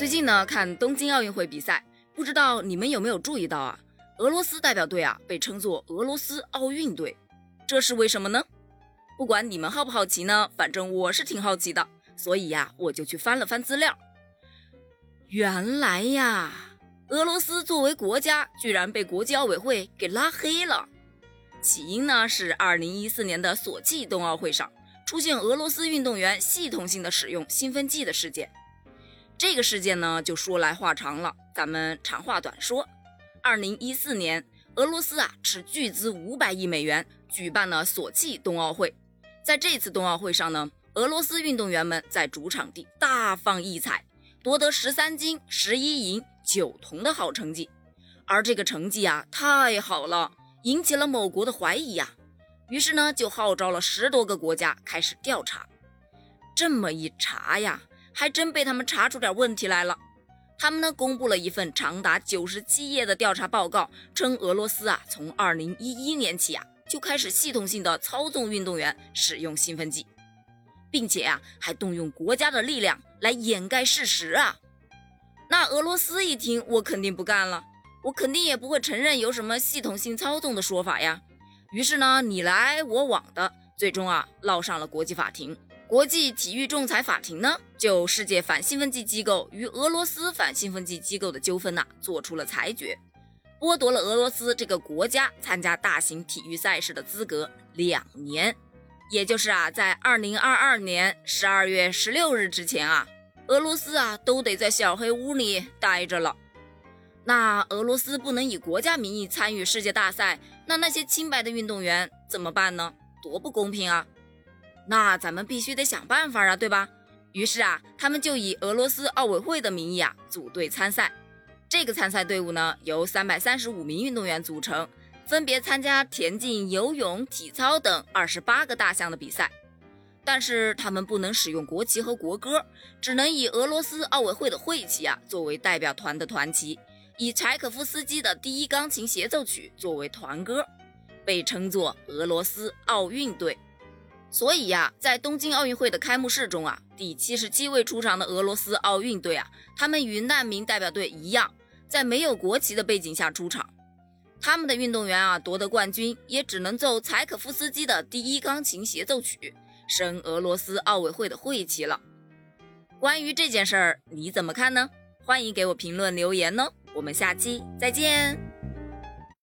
最近呢，看东京奥运会比赛，不知道你们有没有注意到啊？俄罗斯代表队啊，被称作俄罗斯奥运队，这是为什么呢？不管你们好不好奇呢，反正我是挺好奇的，所以呀，我就去翻了翻资料。原来呀，俄罗斯作为国家，居然被国际奥委会给拉黑了。起因呢，是二零一四年的索契冬奥会上出现俄罗斯运动员系统性的使用兴奋剂的事件。这个事件呢，就说来话长了，咱们长话短说。二零一四年，俄罗斯啊斥巨资五百亿美元举办了索契冬奥会。在这次冬奥会上呢，俄罗斯运动员们在主场地大放异彩，夺得十三金、十一银、九铜的好成绩。而这个成绩啊，太好了，引起了某国的怀疑呀。于是呢，就号召了十多个国家开始调查。这么一查呀。还真被他们查出点问题来了。他们呢公布了一份长达九十七页的调查报告，称俄罗斯啊从二零一一年起啊就开始系统性的操纵运动员使用兴奋剂，并且啊还动用国家的力量来掩盖事实啊。那俄罗斯一听，我肯定不干了，我肯定也不会承认有什么系统性操纵的说法呀。于是呢你来我往的，最终啊闹上了国际法庭。国际体育仲裁法庭呢，就世界反兴奋剂机构与俄罗斯反兴奋剂机构的纠纷呐，做出了裁决，剥夺了俄罗斯这个国家参加大型体育赛事的资格两年，也就是啊，在二零二二年十二月十六日之前啊，俄罗斯啊都得在小黑屋里待着了。那俄罗斯不能以国家名义参与世界大赛，那那些清白的运动员怎么办呢？多不公平啊！那咱们必须得想办法啊，对吧？于是啊，他们就以俄罗斯奥委会的名义啊组队参赛。这个参赛队伍呢，由三百三十五名运动员组成，分别参加田径、游泳、体操等二十八个大项的比赛。但是他们不能使用国旗和国歌，只能以俄罗斯奥委会的会旗啊作为代表团的团旗，以柴可夫斯基的第一钢琴协奏曲作为团歌，被称作俄罗斯奥运队。所以呀，在东京奥运会的开幕式中啊，第七十七位出场的俄罗斯奥运队啊，他们与难民代表队一样，在没有国旗的背景下出场。他们的运动员啊，夺得冠军也只能奏柴可夫斯基的第一钢琴协奏曲，升俄罗斯奥委会的会旗了。关于这件事儿，你怎么看呢？欢迎给我评论留言哦。我们下期再见。